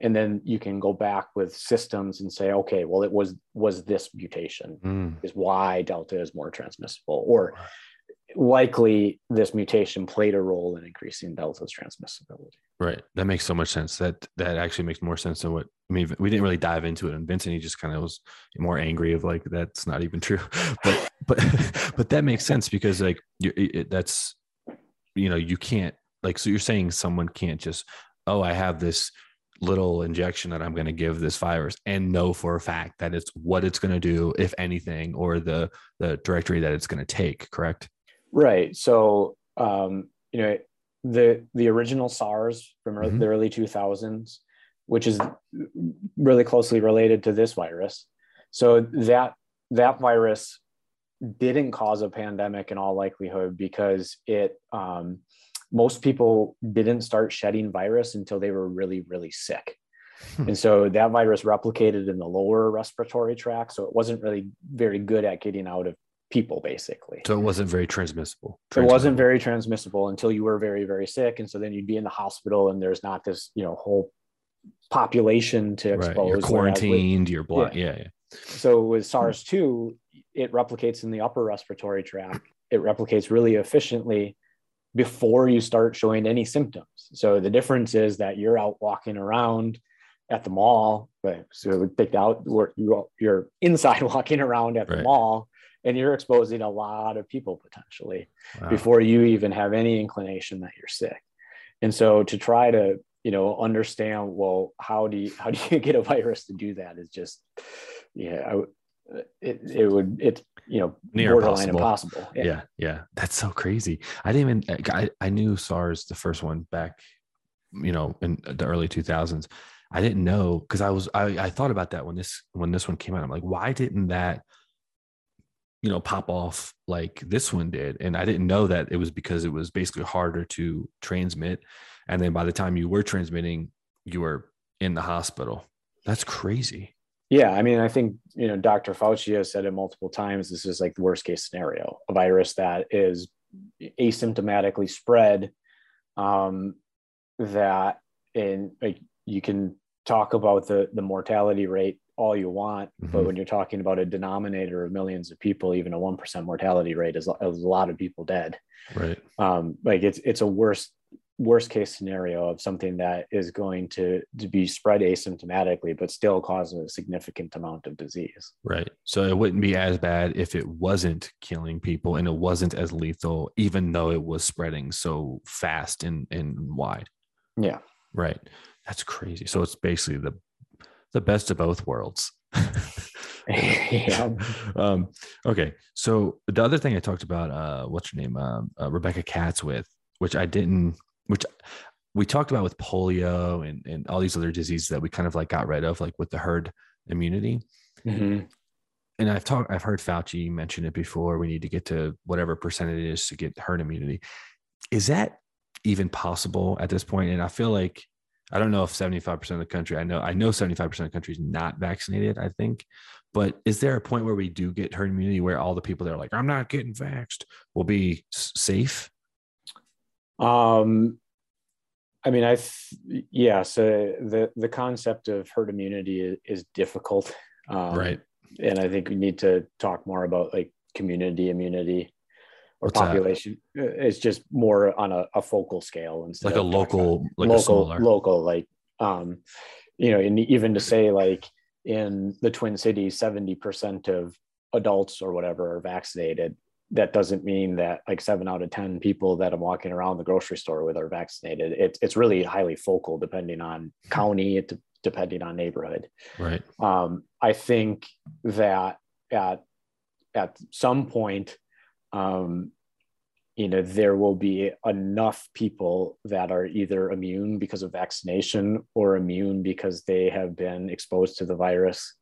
Speaker 2: And then you can go back with systems and say, okay, well, it was was this mutation mm. is why Delta is more transmissible, or likely this mutation played a role in increasing delta's transmissibility.
Speaker 1: Right. That makes so much sense. That that actually makes more sense than what I mean. We didn't really dive into it, and Vincent he just kind of was more angry of like that's not even true. But but but that makes sense because like you, it, that's you know you can't like so you're saying someone can't just oh I have this little injection that I'm going to give this virus and know for a fact that it's what it's going to do if anything or the the directory that it's going to take. Correct.
Speaker 2: Right. So, um, you know, the the original SARS from mm-hmm. the early 2000s, which is really closely related to this virus. So that that virus didn't cause a pandemic in all likelihood because it um, most people didn't start shedding virus until they were really really sick hmm. and so that virus replicated in the lower respiratory tract so it wasn't really very good at getting out of people basically
Speaker 1: so it wasn't very transmissible,
Speaker 2: transmissible. it wasn't very transmissible until you were very very sick and so then you'd be in the hospital and there's not this you know whole population to expose right.
Speaker 1: you're quarantined with, you're blood yeah. yeah yeah
Speaker 2: so with SARS-2, it replicates in the upper respiratory tract. It replicates really efficiently before you start showing any symptoms. So the difference is that you're out walking around at the mall, but so we take out where you're inside walking around at the right. mall and you're exposing a lot of people potentially wow. before you even have any inclination that you're sick. And so to try to, you know, understand, well, how do you, how do you get a virus to do that is just, yeah, I, it, it would, it's, you know,
Speaker 1: near borderline impossible. impossible. Yeah. yeah. yeah. That's so crazy. I didn't even, I, I knew SARS, the first one back, you know, in the early 2000s. I didn't know because I was, I, I thought about that when this, when this one came out. I'm like, why didn't that, you know, pop off like this one did? And I didn't know that it was because it was basically harder to transmit. And then by the time you were transmitting, you were in the hospital. That's crazy.
Speaker 2: Yeah, I mean, I think you know Dr. Fauci has said it multiple times. This is like the worst case scenario: a virus that is asymptomatically spread. Um, that and like you can talk about the the mortality rate all you want, mm-hmm. but when you're talking about a denominator of millions of people, even a one percent mortality rate is, is, a lot of people dead.
Speaker 1: Right.
Speaker 2: Um, like it's it's a worst worst case scenario of something that is going to, to be spread asymptomatically but still cause a significant amount of disease
Speaker 1: right so it wouldn't be as bad if it wasn't killing people and it wasn't as lethal even though it was spreading so fast and, and wide
Speaker 2: yeah
Speaker 1: right that's crazy so it's basically the the best of both worlds yeah. um, okay so the other thing i talked about uh, what's your name um, uh, rebecca katz with which I didn't which we talked about with polio and, and all these other diseases that we kind of like got rid of, like with the herd immunity. Mm-hmm. And I've talked, I've heard Fauci mention it before. We need to get to whatever percentage it is to get herd immunity. Is that even possible at this point? And I feel like I don't know if 75% of the country, I know, I know 75% of the country is not vaccinated, I think. But is there a point where we do get herd immunity where all the people that are like, I'm not getting vaxxed will be safe?
Speaker 2: Um, I mean, I yeah. So the the concept of herd immunity is, is difficult,
Speaker 1: um, right?
Speaker 2: And I think we need to talk more about like community immunity or What's population. That? Uh, it's just more on a, a focal scale
Speaker 1: instead like a local,
Speaker 2: like local, a local, like um, you know, and even to say like in the Twin Cities, seventy percent of adults or whatever are vaccinated that doesn't mean that like seven out of 10 people that I'm walking around the grocery store with are vaccinated. It's, it's really highly focal depending on county, depending on neighborhood.
Speaker 1: Right.
Speaker 2: Um, I think that at, at some point, um, you know, there will be enough people that are either immune because of vaccination or immune because they have been exposed to the virus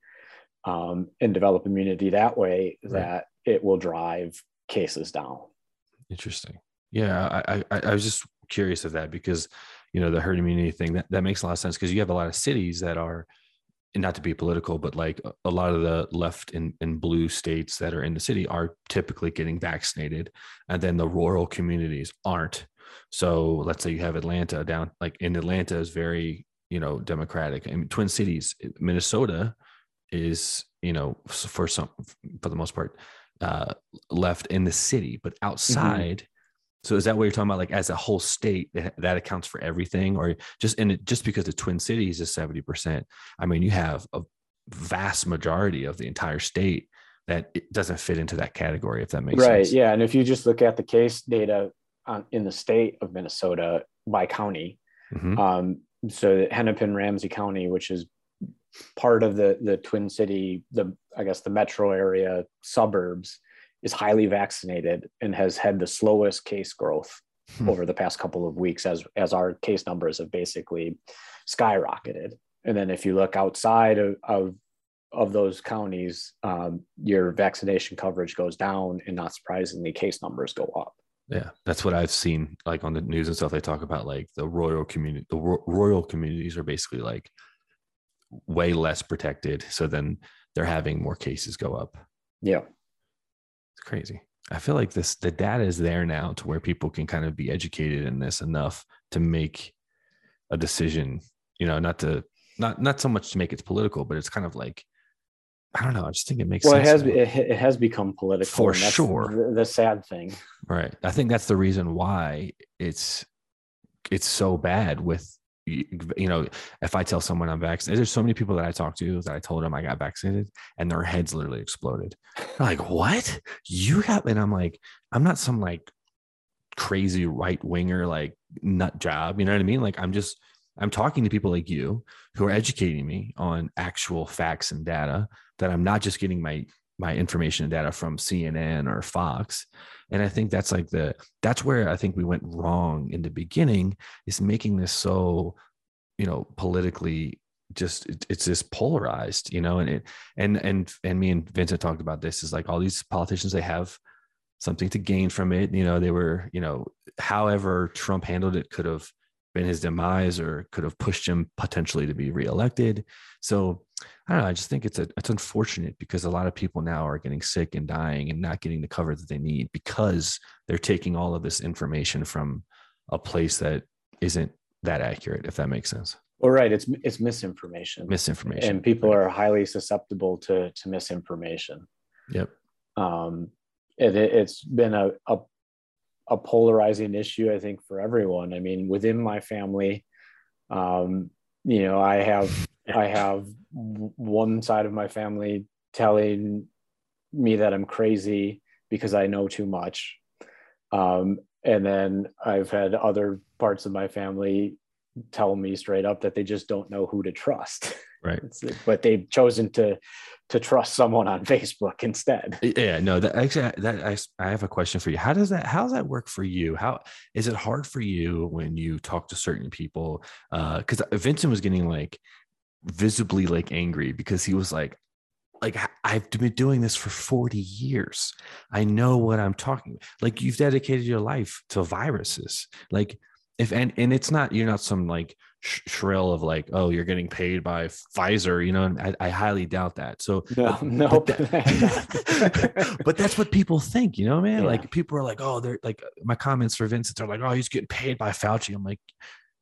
Speaker 2: um, and develop immunity that way right. that it will drive cases down.
Speaker 1: Interesting. Yeah, I, I, I was just curious of that because you know the herd immunity thing that, that makes a lot of sense because you have a lot of cities that are not to be political but like a lot of the left in, in blue states that are in the city are typically getting vaccinated and then the rural communities aren't so let's say you have atlanta down like in atlanta is very you know democratic I mean, twin cities minnesota is you know for some for the most part uh, left in the city, but mm-hmm. outside. So is that what you're talking about? Like as a whole state, that, that accounts for everything, or just in it, just because the Twin Cities is seventy percent? I mean, you have a vast majority of the entire state that it doesn't fit into that category. If that makes sense.
Speaker 2: right,
Speaker 1: sense.
Speaker 2: yeah. And if you just look at the case data on, in the state of Minnesota by county, mm-hmm. um, so Hennepin Ramsey County, which is part of the the Twin City, the I guess the metro area suburbs, is highly vaccinated and has had the slowest case growth hmm. over the past couple of weeks as as our case numbers have basically skyrocketed. And then if you look outside of, of of those counties, um, your vaccination coverage goes down, and not surprisingly, case numbers go up.
Speaker 1: Yeah, that's what I've seen. Like on the news and stuff, they talk about like the royal community. The ro- royal communities are basically like way less protected. So then they're having more cases go up.
Speaker 2: Yeah,
Speaker 1: crazy. I feel like this the data is there now to where people can kind of be educated in this enough to make a decision. You know, not to not not so much to make it political, but it's kind of like I don't know. I just think it makes
Speaker 2: well,
Speaker 1: sense.
Speaker 2: it has it, it has become political
Speaker 1: for sure.
Speaker 2: The, the, sad thing,
Speaker 1: right? I think that's the reason why it's it's so bad with you know if I tell someone I'm vaccinated. There's so many people that I talk to that I told them I got vaccinated, and their heads literally exploded. They're like, "What? You got?" And I'm like, "I'm not some like crazy right winger like nut job." You know what I mean? Like I'm just I'm talking to people like you who are educating me on actual facts and data that I'm not just getting my my information and data from CNN or Fox. And I think that's like the that's where I think we went wrong in the beginning is making this so, you know, politically just it's just polarized, you know, and it and and and me and Vincent talked about this is like all these politicians they have something to gain from it. You know, they were, you know, however Trump handled it could have been his demise or could have pushed him potentially to be reelected. So I don't know. I just think it's a, it's unfortunate because a lot of people now are getting sick and dying and not getting the cover that they need because they're taking all of this information from a place that isn't that accurate, if that makes sense.
Speaker 2: Well, right. It's it's misinformation.
Speaker 1: Misinformation.
Speaker 2: And people are highly susceptible to to misinformation.
Speaker 1: Yep.
Speaker 2: Um, it, it's been a, a a polarizing issue, I think, for everyone. I mean, within my family, um, you know, I have I have one side of my family telling me that I'm crazy because I know too much, um, and then I've had other parts of my family tell me straight up that they just don't know who to trust.
Speaker 1: Right.
Speaker 2: but they've chosen to to trust someone on Facebook instead.
Speaker 1: Yeah, no, that actually that I, I have a question for you. How does that how does that work for you? How is it hard for you when you talk to certain people? Uh cuz Vincent was getting like visibly like angry because he was like like I've been doing this for 40 years. I know what I'm talking. Like you've dedicated your life to viruses. Like if and and it's not you're not some like sh- shrill of like oh you're getting paid by Pfizer you know I, I highly doubt that. So
Speaker 2: no no
Speaker 1: but, that, but, that's what people think you know man yeah. like people are like oh they're like my comments for Vincent are like oh he's getting paid by Fauci I'm like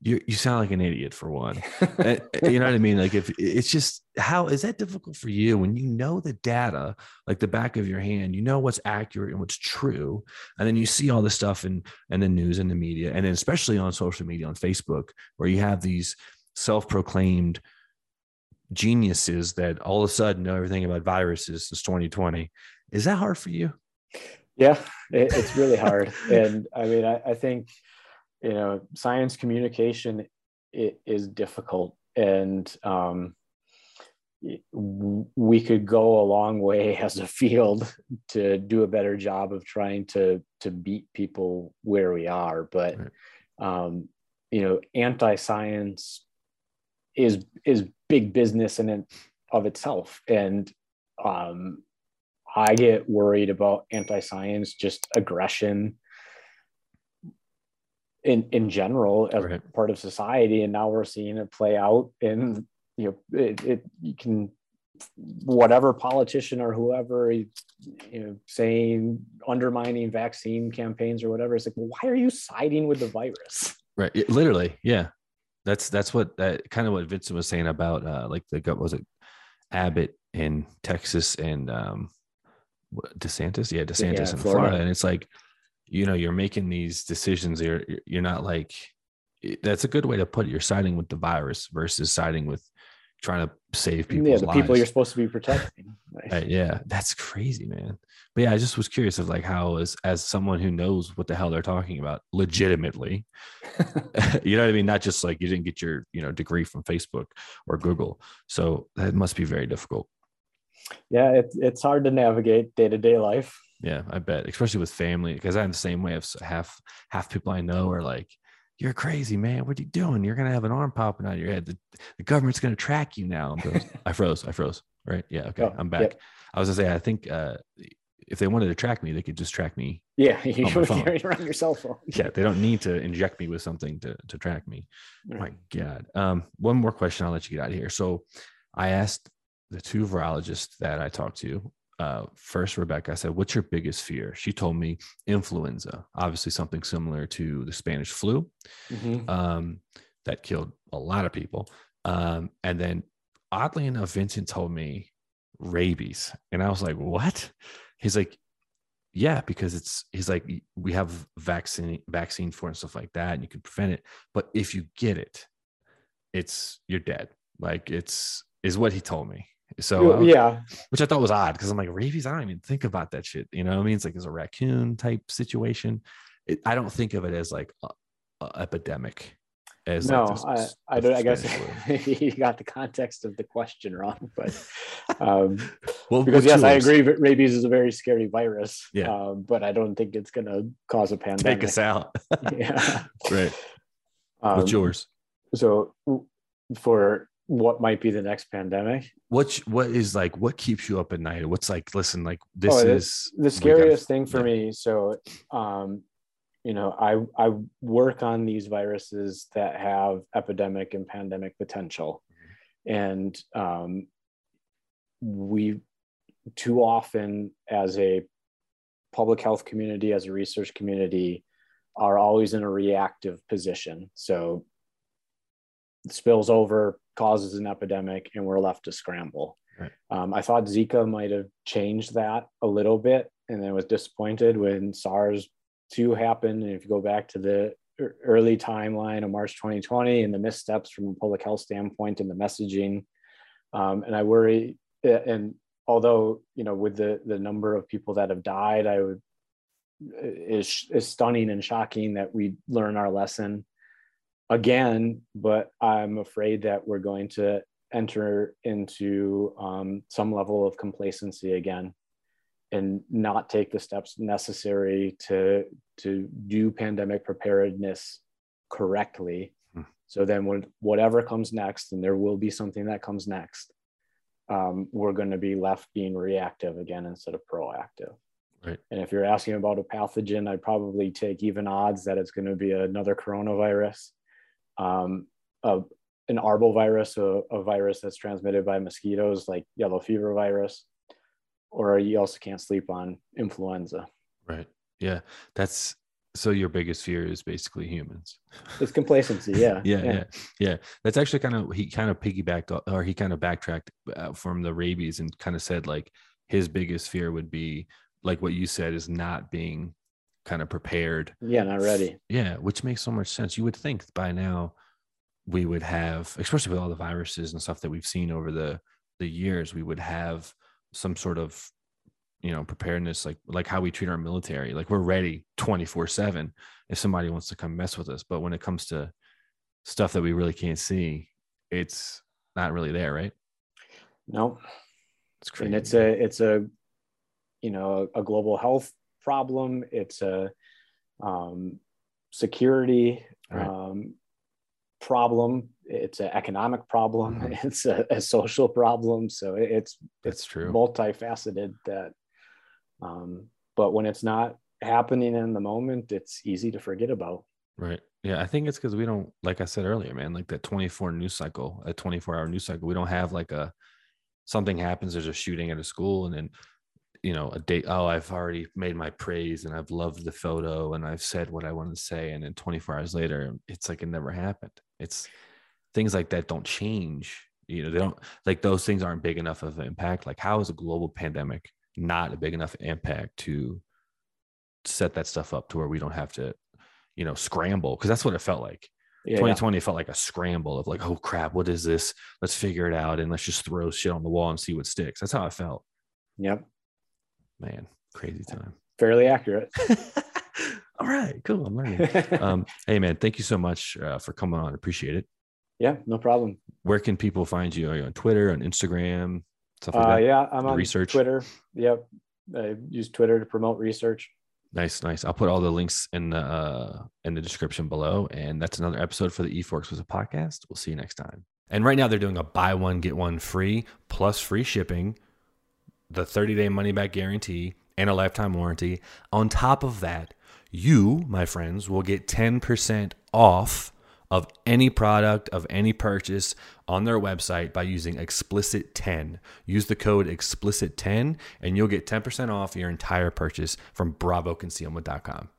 Speaker 1: you you sound like an idiot for one. Eh, eh, you know what I mean? Like if it's just how is that difficult for you when you know the data like the back of your hand, you know what's accurate and what's true, and then you see all this stuff in and the news and the media, and then especially on social media on Facebook where you have these self-proclaimed geniuses that all of a sudden know everything about viruses since 2020. Is that hard for you?
Speaker 2: Yeah, it, it's really hard, and I mean, I, I think you know science communication is difficult and um, we could go a long way as a field to do a better job of trying to to beat people where we are. But um, you know anti-science is is big business in and of itself. And um, i get worried about anti-science just aggression in in general as right. part of society and now we're seeing it play out in you know it, it you can whatever politician or whoever you know saying undermining vaccine campaigns or whatever it's like well, why are you siding with the virus
Speaker 1: right it, literally yeah that's that's what that kind of what vincent was saying about uh like the was it abbott in texas and um desantis yeah desantis yeah, in florida. florida and it's like you know you're making these decisions you're you're not like that's a good way to put it. You're siding with the virus versus siding with trying to save people yeah the
Speaker 2: lives. people you're supposed to be protecting.
Speaker 1: Right, yeah that's crazy man. But yeah i just was curious of like how as as someone who knows what the hell they're talking about legitimately you know what i mean? Not just like you didn't get your you know degree from facebook or google. So that must be very difficult.
Speaker 2: Yeah it, it's hard to navigate day-to-day life
Speaker 1: yeah, I bet, especially with family, because I'm the same way. Of half half people I know are like, "You're crazy, man. What are you doing? You're gonna have an arm popping out of your head. The, the government's gonna track you now." I froze. I froze. right? Yeah. Okay.
Speaker 2: Oh,
Speaker 1: I'm back. I was gonna say, I think uh, if they wanted to track me, they could just track me.
Speaker 2: Yeah, you
Speaker 1: my
Speaker 2: should
Speaker 1: phone.
Speaker 2: carry around your cell phone.
Speaker 1: Yeah. They don't need to inject me with something to, to track me. Oh my God. Um, one more question. I'll let you get out of here. So I asked the two virologists that I talked to. Uh, first, Rebecca, I said, What's your biggest fear? She told me influenza, obviously something similar to the Spanish flu
Speaker 2: Mhm.
Speaker 1: um, that killed a lot of people. Um, and then, oddly enough, Vincent told me rabies. And I was like, What? He's like, yeah, because it's he's like we have vaccine vaccine for it and stuff like that, and you can prevent it. But if you get it, it's you're dead. Like it's is what he told me. So
Speaker 2: yeah,
Speaker 1: which I thought was odd because I'm like rabies. I don't even think about that shit. You know what I mean? It's like it's a raccoon type situation. It, I don't think of it as like a, a epidemic. As
Speaker 2: no,
Speaker 1: like this-
Speaker 2: I, I don't. I guess you got the context of the question wrong, but um,
Speaker 1: well,
Speaker 2: because yes, I agree. that Rabies is a very scary virus.
Speaker 1: Yeah.
Speaker 2: um, but I don't think it's going to cause a pandemic.
Speaker 1: Take us out.
Speaker 2: yeah.
Speaker 1: right.
Speaker 2: Um,
Speaker 1: What's yours?
Speaker 2: So, for what might be the next pandemic,
Speaker 1: What what is like what keeps you up at night? What's like listen like this
Speaker 2: Oh,
Speaker 1: is
Speaker 2: the
Speaker 1: gotta-
Speaker 2: scariest thing for
Speaker 1: yeah.
Speaker 2: me so um you know i i work on these viruses that have epidemic and pandemic potential and um we too often as a public health community as a research community are always in a reactive position so it spills over causes an epidemic and we're left to scramble
Speaker 1: Right.
Speaker 2: um, I thought Zika might have changed that a little bit, and then was disappointed when SARS 2 happened. And if you go back to the early timeline of March 2020 and the missteps from a public health standpoint and the messaging, um, and I worry, and although, you know, with the, the number of people that have died, I would, is, is stunning and shocking that we learn our lesson again, but I'm afraid that we're going to enter into um, some level of complacency again and not take the steps necessary to to do pandemic preparedness correctly
Speaker 1: Hmm.
Speaker 2: so then when whatever comes next and there will be something that comes next um, we're going to be left being reactive again instead of proactive
Speaker 1: Right.
Speaker 2: and if you're asking about a pathogen i'd probably take even odds that it's going to be another coronavirus um, a, an arbovirus, a, a virus that's transmitted by mosquitoes like yellow fever virus, or you also can't sleep on influenza.
Speaker 1: Right. Yeah. That's so your biggest fear is basically humans.
Speaker 2: It's complacency. Yeah.
Speaker 1: yeah, yeah, yeah. That's actually kind of he kind of piggybacked or he kind of backtracked uh, from the rabies and kind of said like his biggest fear would be like what you said is not being kind of prepared.
Speaker 2: Yeah, not ready.
Speaker 1: Yeah, which makes so much sense. You would think by now we would have, especially with all the viruses and stuff that we've seen over the the years, we would have some sort of you know preparedness like like how we treat our military like we're ready 24 7 if somebody wants to come mess with us but when it comes to stuff that we really can't see it's not really there right
Speaker 2: No,
Speaker 1: it's crazy
Speaker 2: and it's a it's a you know a global health problem. It's a um, security
Speaker 1: Right.
Speaker 2: um, problem. It's an economic problem.
Speaker 1: Mhm.
Speaker 2: It's a, a social problem. So it's
Speaker 1: that's
Speaker 2: it's
Speaker 1: true
Speaker 2: multifaceted. That, um, but when it's not happening in the moment, it's easy to forget about.
Speaker 1: right yeah i think it's because we don't like i said earlier man like that 24 news cycle a 24 hour news cycle we don't have like a something happens there's a shooting at a school and then you know a date oh i've already made my praise and i've loved the photo and i've said what i wanted to say and then 24 hours later it's like it never happened. It's things like that don't change you know they don't like those things aren't big enough of an impact. Like how is a global pandemic not a big enough impact to set that stuff up to where we don't have to you know scramble? Because that's what it felt like.
Speaker 2: Yeah,
Speaker 1: 2020 felt like a scramble of like oh crap what is this? Let's figure it out and let's just throw shit on the wall and see what sticks. That's how i felt.
Speaker 2: Yep.
Speaker 1: Man crazy time
Speaker 2: Fairly accurate.
Speaker 1: all right cool i'm learning um hey man thank you so much uh, for coming on appreciate it
Speaker 2: yeah, no problem.
Speaker 1: where can people find you are you on twitter on instagram stuff like
Speaker 2: Uh,
Speaker 1: that
Speaker 2: yeah, I'm on
Speaker 1: research?
Speaker 2: Twitter. Yep. I use Twitter to promote research.
Speaker 1: nice nice i'll put all the links in the uh in the description below and that's another episode for the e forks was a podcast we'll see you next time And right now they're doing a buy one, get one free plus free shipping, the 30 day money back guarantee, and a lifetime warranty. On top of that, you, my friends, will get 10% off of any product of any purchase on their website by using explicit 10 use the code explicit 10 and you'll get 10% off your entire purchase from bravoconcealment.com